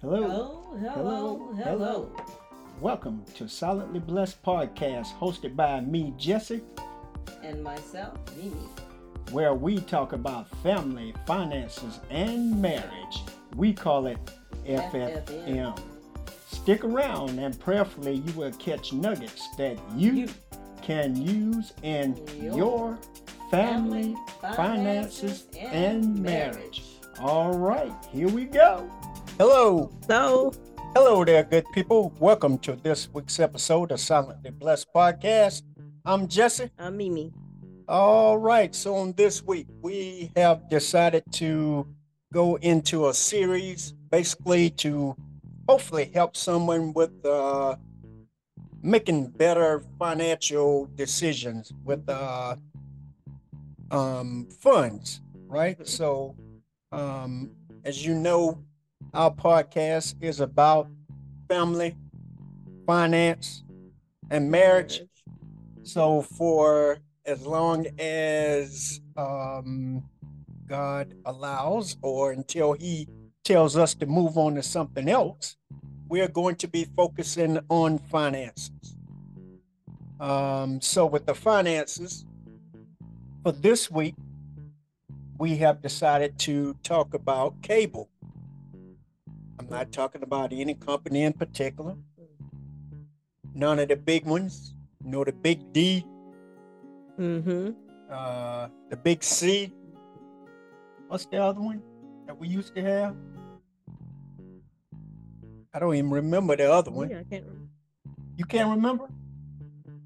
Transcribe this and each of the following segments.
Hello. Hello, hello, hello. Welcome to Silently Blessed Podcast, hosted by me, Jesse, And myself, Mimi. where we talk about family, finances, and marriage. We call it FFM. Stick around and prayerfully you will catch nuggets that you, can use in Your family, finances, and marriage. All right, here we go. Hello, Hello. Hello there, good people. Welcome to this week's episode of Silently Blessed Podcast. I'm Jesse. I'm Mimi. All right, so on this week, we have decided to go into a series basically to hopefully help someone with uh, making better financial decisions with uh, um, funds, right? So, um, as you know, our podcast is about family, finance, and marriage. So for as long as um, God allows, or until He tells us to move on to something else, we are going to be focusing on finances. Um, so with the finances, for this week, we have decided to talk about cable. I'm not talking about any company in particular, none of the big ones, nor the big D, Mm-hmm. uh, the big C. What's the other one that we used to have? I don't even remember the other one. Yeah, I can't remember. You can't remember?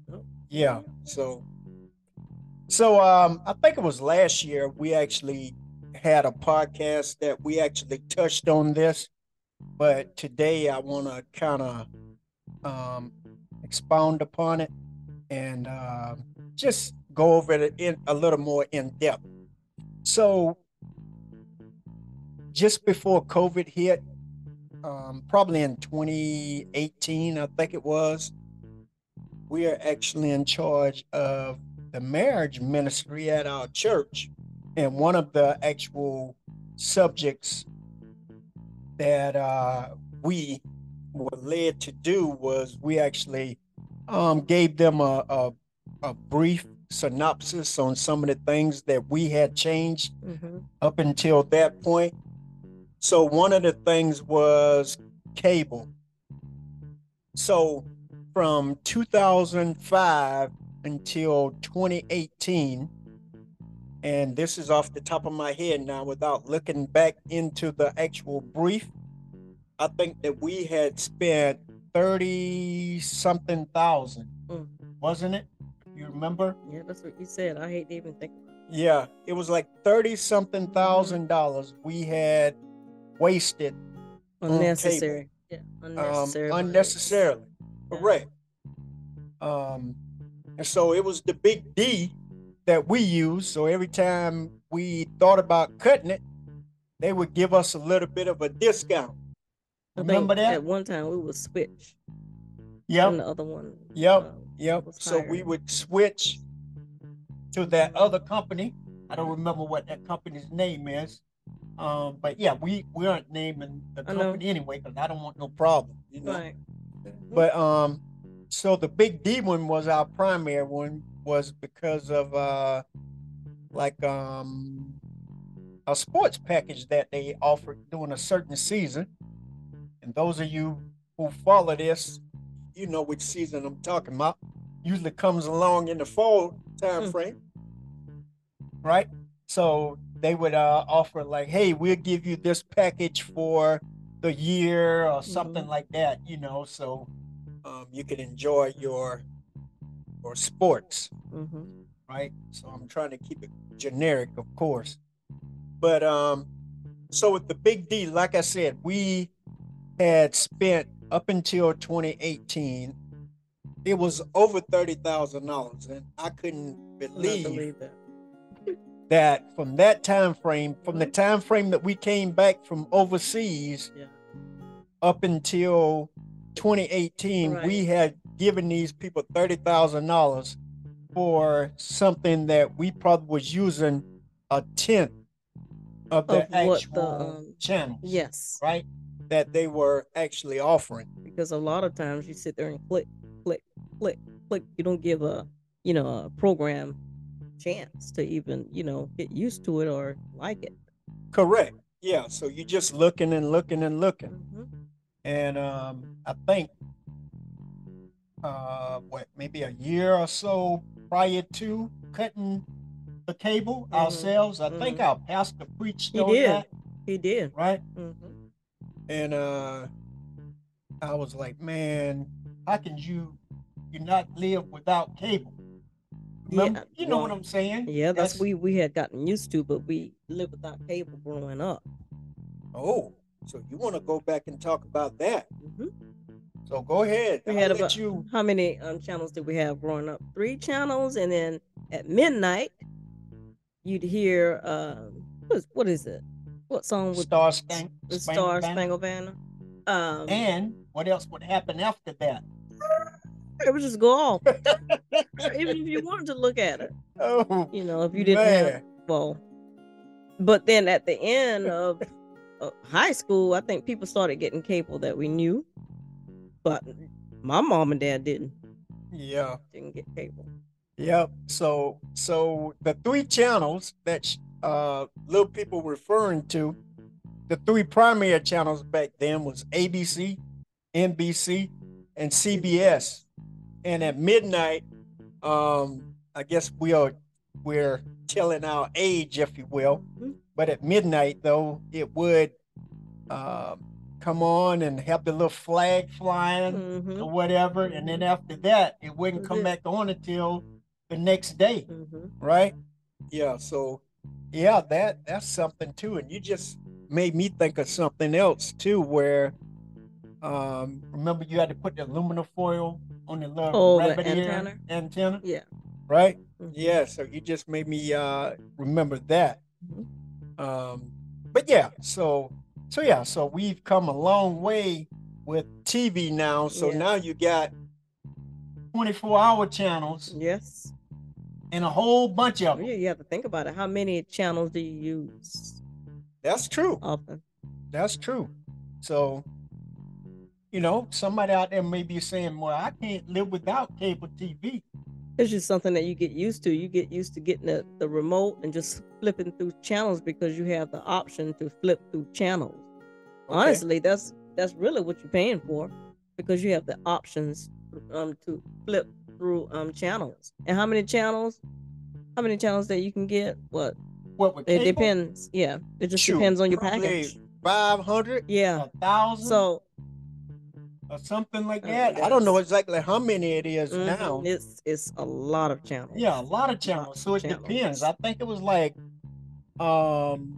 Nope. Yeah. So, so um, I think it was last year we actually had a podcast that we actually touched on this, but today I want to kind of um, expound upon it and uh, just go over it in a little more in depth. So, just before COVID hit, um, probably in 2018, I think it was, we are actually in charge of the marriage ministry at our church. And one of the actual subjects that uh, we were led to do was we actually um, gave them a, a, a brief synopsis on some of the things that we had changed Mm-hmm. up until that point. So one of the things was cable. So from 2005 until 2018, and this is off the top of my head now without looking back into the actual brief, I think that we had spent 30 something thousand, Mm. wasn't it? You remember? Yeah, that's what you said. I hate to even think. Yeah, it was like 30 something thousand dollars we had wasted Unnecessary. Yeah, um, unnecessary. unnecessarily. Yeah. Correct. Um, and so it was the big D that we use. So every time we thought about cutting it, they would give us a little bit of a discount. I Remember that? At one time, we would switch. Yep. And the other one. Yep. uh, Yep. So we would switch to that other company. I don't remember what that company's name is. Um, but yeah, we, we aren't naming the I know. company anyway because I don't want no problem. You know? Right. But um, so the big D one was our primary one was because of uh, like um, a sports package that they offered during a certain season. And those of you who follow this, you know which season I'm talking about. Usually comes along in the fall time Mm. frame, right? So they would uh, offer like, "Hey, we'll give you this package for the year or something Mhm. like that," you know, so um, you can enjoy your your sports Mm-hmm. right? So I'm trying to keep it generic, of course. But um, so with the big D, like I said, we had spent up until 2018, it was over thirty thousand dollars, and I couldn't believe, believe that. that from that time frame, from the time frame that we came back from overseas, Yeah. up until 2018, we had given these people thirty thousand dollars for something that we probably was using a tenth of the Of actual the, um, channels, Yes. right? that they were actually offering. because a lot of times you sit there and click, click, click, click. You don't give a, you know, a program chance to even, you know, get used to it or like it. Correct. Yeah. So you're just looking and looking and looking. Mhm. And um, I think uh, what maybe a year or so prior to cutting the cable Mhm, ourselves, I think mhm. our pastor preached He on did. that, He did. right? hmm And uh, I was like, man, how can you you not live without cable? Remember, Yeah, you know what I'm saying? Yeah, that's, That's- we we had gotten used to, but we lived without cable growing up. Oh, so you want to go back and talk about that? So go ahead. We I'll had about you. how many um, channels did we have growing up? Three channels, and then at midnight, you'd hear um, what is, what is it? What song would Star Spank, the Spangled Star Banner. Spangled Banner? Um, And what else would happen after that? it would just go off, even if you wanted to look at it. Oh, You know, if you didn't have man. well, but then at the end of uh, high school, I think people started getting cable that we knew, but my mom and dad didn't Yeah. didn't get cable. Yep. So so the three channels that uh little people referring to, the three primary channels back then was ABC, NBC, and CBS. And at midnight, um, I guess we are we're telling our age, if you will. Mhm. But at midnight, though, it would um, come on and have the little flag flying Mhm, or whatever, and then after that, it wouldn't come back on until the next day, mhm. right? Yeah. So, yeah, that that's something too, and you just made me think of something else too, where um, remember you had to put the aluminum foil on the little Oh, the rabbit ear antenna? antenna, Yeah. right? mhm. Yeah. So you just made me uh, remember that. Mhm. Um, but yeah, so so yeah, so we've come a long way with TV now. So now you got 24 hour channels Yes. and a whole bunch of them. Yeah, you have to think about it. How many channels do you use That's true. often? That's true. So, you know, somebody out there may be saying, well, I can't live without cable TV. It's just something that you get used to. You get used to getting the, the remote and just flipping through channels because you have the option to flip through channels. Okay. Honestly, that's that's really what you're paying for because you have the options um to flip through um channels. And how many channels? How many channels that you can get? What? What It cable? depends. Yeah, it just Shoot, depends on your package. 500, Yeah. a thousand, So or something like Oh, that. I don't know exactly how many it is mhm, now. it's it's a lot of channels. Yeah, a lot of channels. So it channels. depends. I think it was like um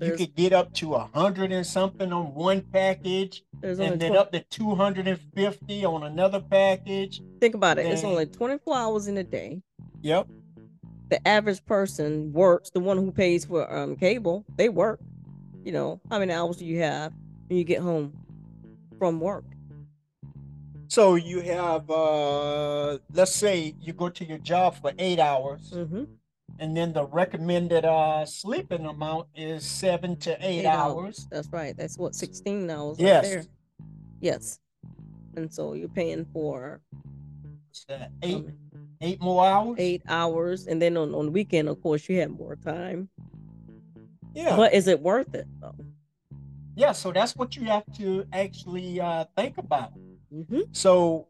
you could get up to a hundred and something on one package and then 20 up to 250 on another package. think about it. It's only 24 hours in a day. Yep. the average person works the one who pays for um cable they work you know how many hours do you have when you get home from work So you have uh let's say you go to your job for eight hours mm-hmm. and then the recommended uh sleeping amount is seven to eight, hours. that's right that's what 16 hours Yes. right there yes and so you're paying for? Eight um, eight more hours? eight hours and then on, on weekend of course you have more time Yeah. but is it worth it though yeah, so that's what you have to actually uh think about. mm-hmm. So,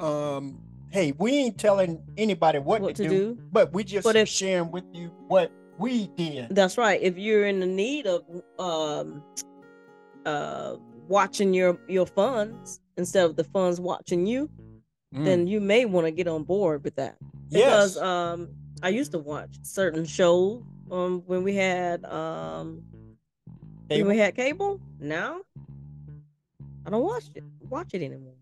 um, hey, we ain't telling anybody what, what to, to do, do but we just But if- sharing with you what we did. That's right. If you're in the need of um uh watching your your funds instead of the funds watching you, Mm. then you may want to get on board with that. yes, Because um I used to watch certain shows um when we had um when we had cable. Now I don't watch it watch it anymore.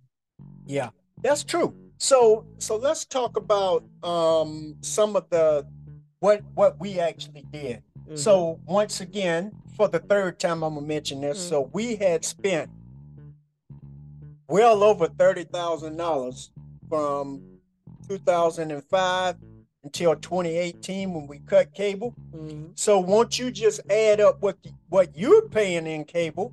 yeah, that's true. So, so let's talk about um some of the what what we actually did. Mhm. So once again, for the third time, I'm gonna mention this. Mhm. So we had spent well over thirty thousand dollars from 2005 until 2018 when we cut cable. Mhm. So won't you just add up what the, what you're paying in cable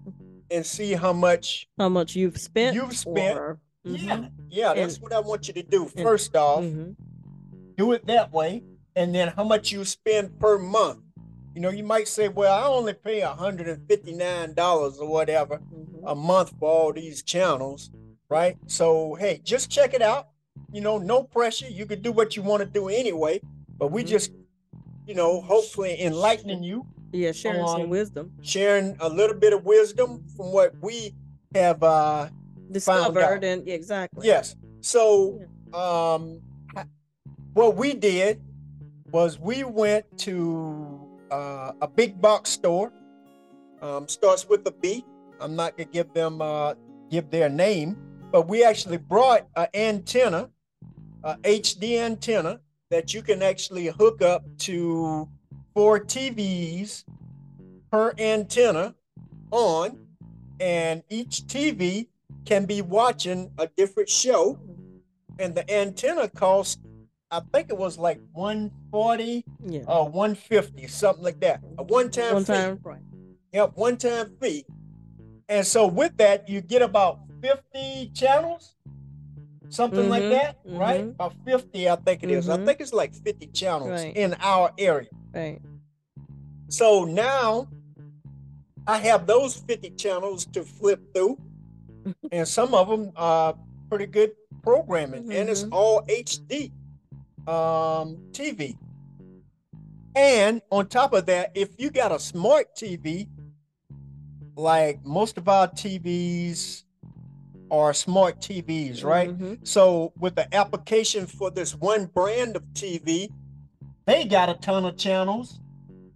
and see how much? How much you've spent? You've spent, or- Yeah, Mhm. yeah, that's And- what I want you to do. and- First off, Mhm. do it that way, and then how much you spend per month. You know, you might say, "Well, I only pay 159 dollars or whatever Mhm. a month for all these channels, right?" So hey, just check it out. You know, no pressure. You can do what you want to do anyway, but we Mhm. just, you know, hopefully enlightening you Yeah, sharing some wisdom. sharing a little bit of wisdom from what we have uh Discovered and exactly. yes so um what we did was we went to uh, a big box store um starts with a b i'm not gonna give them uh give their name but we actually brought an antenna a hd antenna that you can actually hook up to four tvs per antenna on and each tv can be watching a different show and the antenna cost i think it was like 140 Yeah. or 150 something like that a One fee. time, right. Yep, one time fee. And so with that, you get about 50 channels, something like Mhm, that, right? mhm. About 50, I think it is. I Mhm. think it's like 50 channels Right. in our area. Right. So now I have those 50 channels to flip through, and some of them are pretty good programming, and it's Mhm. all HD um, TV. And on top of that, if you got a smart TV, like most of our TVs are smart TVs, right? Mhm. So with the application for this one brand of TV, they got a ton of channels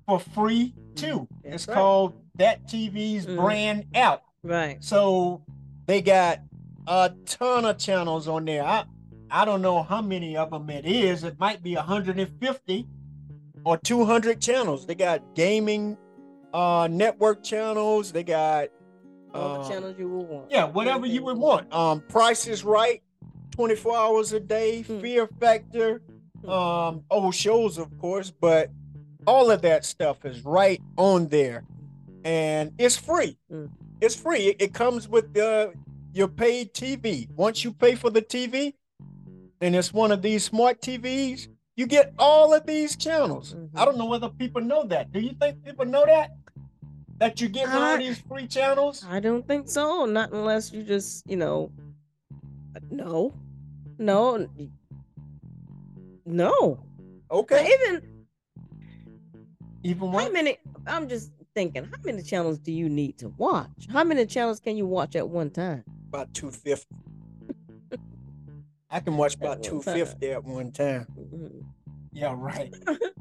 for free too. That's it's right. called that TV's Mhm. brand out. Right. So they got a ton of channels on there. I I don't know how many of them it is. It might be 150 or 200 channels. They got gaming uh network channels. They got All the um, channels you will want. yeah, whatever you would want. Um, Price is Right, 24 hours a day, Hmm. Fear Factor, Hmm. um, old shows, of course, but all of that stuff is right on there, and it's free. Hmm. It's free. It, it comes with the your paid TV. Once you pay for the TV, and it's one of these smart TVs, you get all of these channels. Mhm. I don't know whether people know that. Do you think people know that? That you get all I- these free channels? I don't think so. Not unless you just, you know, no, no, no. Okay. Even Even how what? many? I'm just thinking, how many channels do you need to watch? How many channels can you watch at one time? About 250. I can watch about 250 at one time. Mhm. Yeah, right.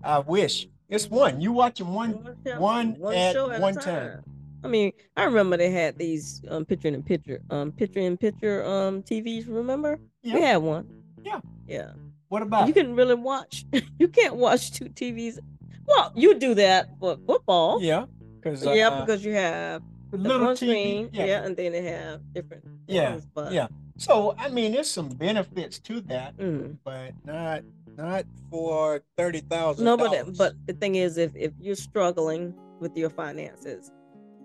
I wish. It's one. You watching one channel, one at show a one time. I mean, I remember they had these um picture in picture, um picture in picture um TVs. Remember? We Yeah. had one. Yeah. Yeah. What about you can really watch. you can't watch two TVs. Well, you do that for football. Yeah. Because Yeah, uh, because you have the little TV. screen, yeah. yeah. and then they have different. Yeah, things, but yeah. So I mean, there's some benefits to that, mm. but not not for thirty thousand. no, but but the thing is, if if you're struggling with your finances,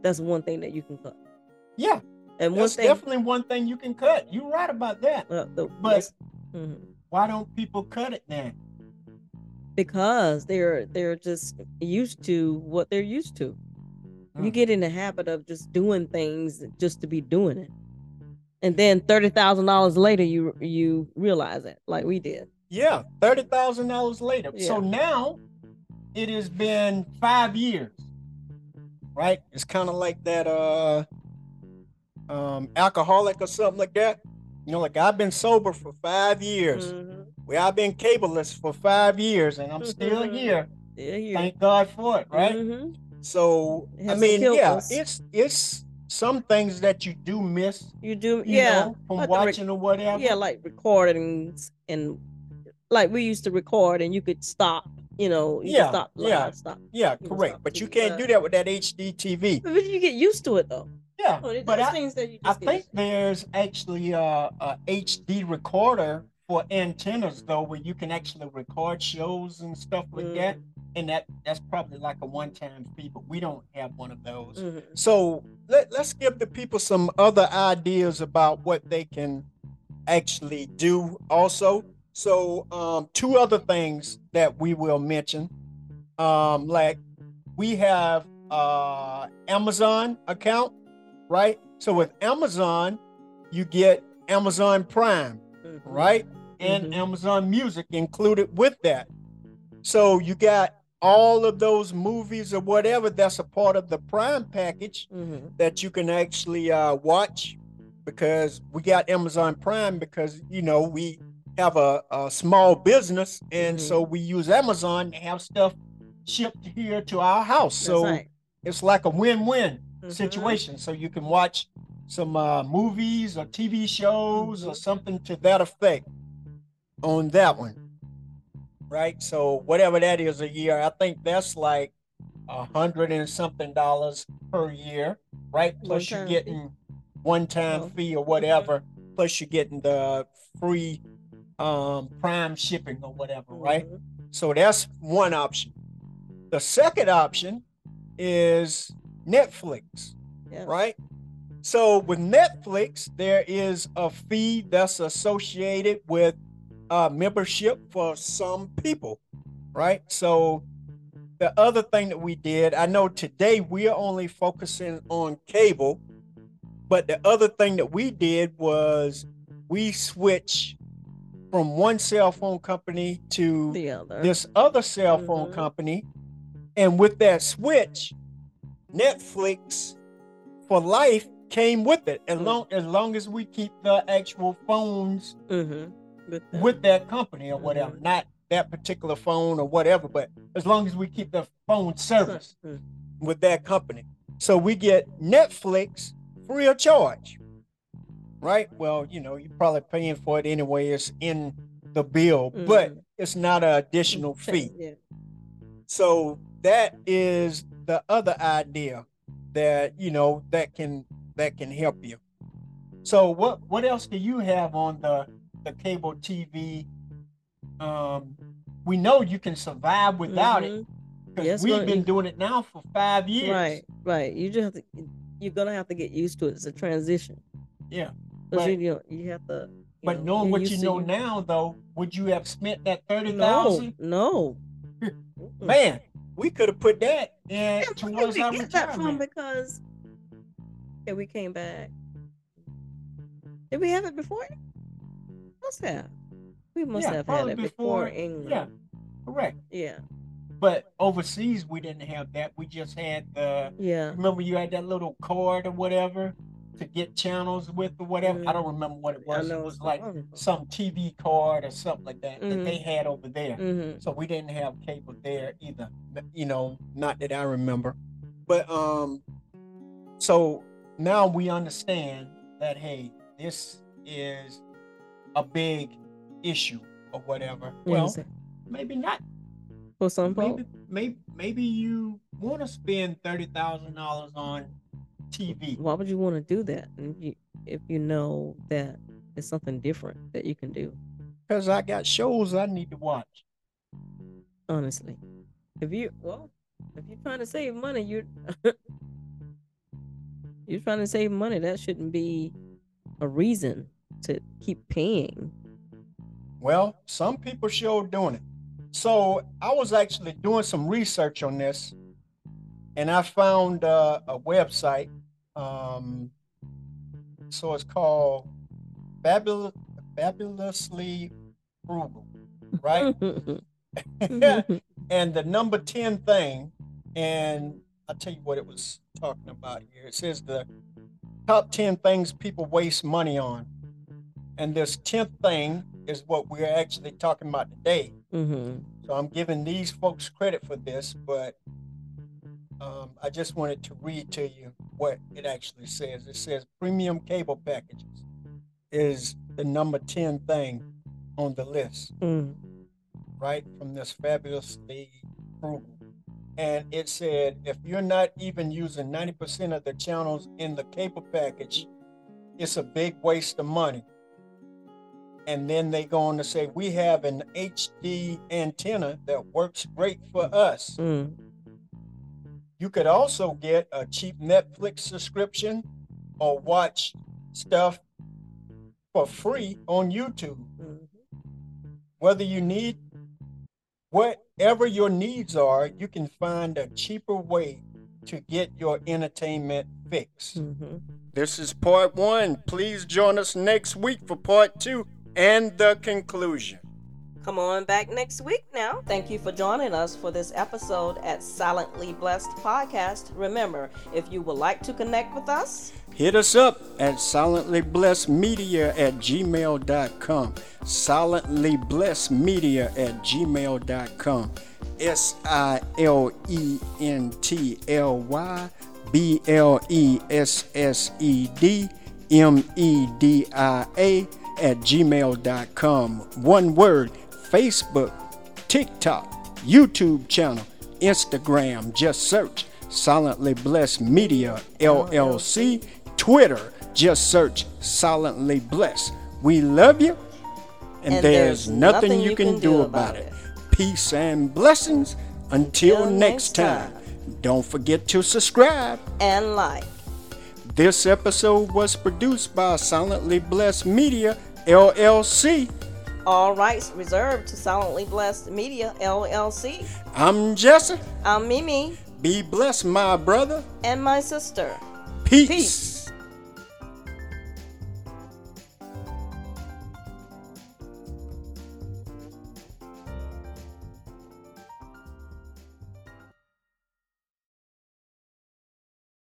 that's one thing that you can cut. yeah, And one that's thing, definitely one thing you can cut. You're right about that. uh, the, But- mhm. Why don't people cut it then? because they're they're just used to what they're used to. You Mm. get in the habit of just doing things just to be doing it, and then thirty thousand dollars later, you you realize it, like we did. Yeah, thirty thousand dollars later. So now it has been five years, right? It's kind of like that uh um alcoholic or something like that. You know, like I've been sober for five years. Mhm. Well, I've been cableless for five years, and I'm still Mhm. here. Yeah. Thank God for it, right? Mhm. So It I mean, yeah, us. it's it's some things that you do miss, You do, you yeah. know, from like watching or whatever. yeah, like recordings and like we used to record, and you could stop. You know, you Yeah, stop, yeah. stop. yeah, correct. stop But you can't do that with that HD TV. But you get used to it though. Yeah, Oh, but I, things that you I think there's actually a, a HD recorder for antennas though, where you can actually record shows and stuff like that, and that that's probably like a one-time fee. But we don't have one of those. Mhm. So let, let's give the people some other ideas about what they can actually do also. So um, two other things that we will mention, um, like we have uh, Amazon account, right? So with Amazon, you get Amazon Prime, Mhm. right? And Mhm. Amazon Music included with that. So you got all of those movies or whatever that's a part of the Prime package Mhm. that you can actually uh, watch because we got Amazon Prime because you know we have a, a small business and Mhm. so we use Amazon to have stuff shipped here to our house. That's So right. it's like a win-win Mhm. situation. So you can watch some uh, movies or TV shows or something to that effect on that one. Right. So whatever that is a year, I think that's like a hundred and something dollars per year, right? Plus you're One-time getting one time Oh. fee or whatever, plus you're getting the free um prime shipping or whatever, right? Mhm. So that's one option. The second option is Netflix, Yeah. right? So with Netflix, there is a fee that's associated with uh, membership for some people, right? So the other thing that we did, I know today we are only focusing on cable, but the other thing that we did was we switched from one cell phone company to The other. this other cell phone Mhm. company. And with that switch, Netflix for life came with it. As Mm. long as long as we keep the actual phones Mhm. With with that company or whatever, Mhm. not that particular phone or whatever, but as long as we keep the phone service Mhm. with that company. So we get Netflix free of charge. Right? Well, you know, you're probably paying for it anyway. It's in the bill, but Mhm. it's not an additional fee. Yeah. So that is the other idea that you know that can that can help you. So what what else do you have on the the cable TV? Um, we know you can survive without it Mhm. because Yes, we've well, been you- doing it now for five years. Right. Right. You just have to. You're gonna have to get used to it. It's a transition. Yeah. But- you, you know, you have to. But know, knowing what you know your- now, though, would you have spent that thirty No. No. Man, we could have put that in Yeah, towards our get that from? Because yeah, we came back. Did we have it before? Must have. We must Yeah, have had it before, before- England. Yeah, correct. Yeah. But overseas, we didn't have that. We just had the. Yeah. Remember, you had that little card or whatever to get channels with or whatever. I don't remember what it was. It was like some TV card or something like that that Mhm. they had over there. Mhm. So we didn't have cable there either. You know, not that I remember. But um, so now we understand that hey, this is a big issue or whatever. Well, maybe not for some maybe maybe maybe you want to spend thirty thousand dollars on TV. Why would you want to do that if you, if you know that it's something different that you can do? Because I got shows I need to watch. Honestly, if you well, if you're trying to save money, you're you're trying to save money. That shouldn't be a reason to keep paying. Well, some people sure doing it. So I was actually doing some research on this, and I found uh, a website. Um, so it's called Fabulous, Fabulously Frugal, right? and the number 10 thing, and I'll tell you what it was talking about here. It says the top 10 things people waste money on. And this 10th thing is what we're actually talking about today. hmm So I'm giving these folks credit for this, but um, I just wanted to read to you what it actually says. It says premium cable packages is the number 10 thing on the list mm right, from this fabulously frugal. And it said if you're not even using 90% of the channels in the cable package, it's a big waste of money. And then they go on to say we have an HD antenna that works great for us. Mm. You could also get a cheap Netflix subscription or watch stuff for free on YouTube. Mhm. Whether you need whatever your needs are, you can find a cheaper way to get your entertainment fix. Mhm. This is part one. Please join us next week for part two and the conclusion. Come on back next week now. Thank you for joining us for this episode at Silently Blessed Podcast. Remember, if you would like to connect with us, Hit us up at silentlyblessedmedia at gmail.com. Silentlyblessedmedia at gmail.com. S I L E N T L Y B L E S S E D M E D I A at gmail.com. One word Facebook, TikTok, YouTube channel, Instagram. Just search Silently Blessed Media LLC. Twitter, just search Silently Blessed. We love you, and, And there's, there's nothing, nothing you can, do about it. Peace and blessings. Until, Until next next time. time. Don't forget to subscribe. and like. This episode was produced by Silently Blessed Media LLC. All rights reserved to Silently Blessed Media LLC. I'm Jesse. I'm Mimi Be blessed, my brother. and my sister. Peace. Peace.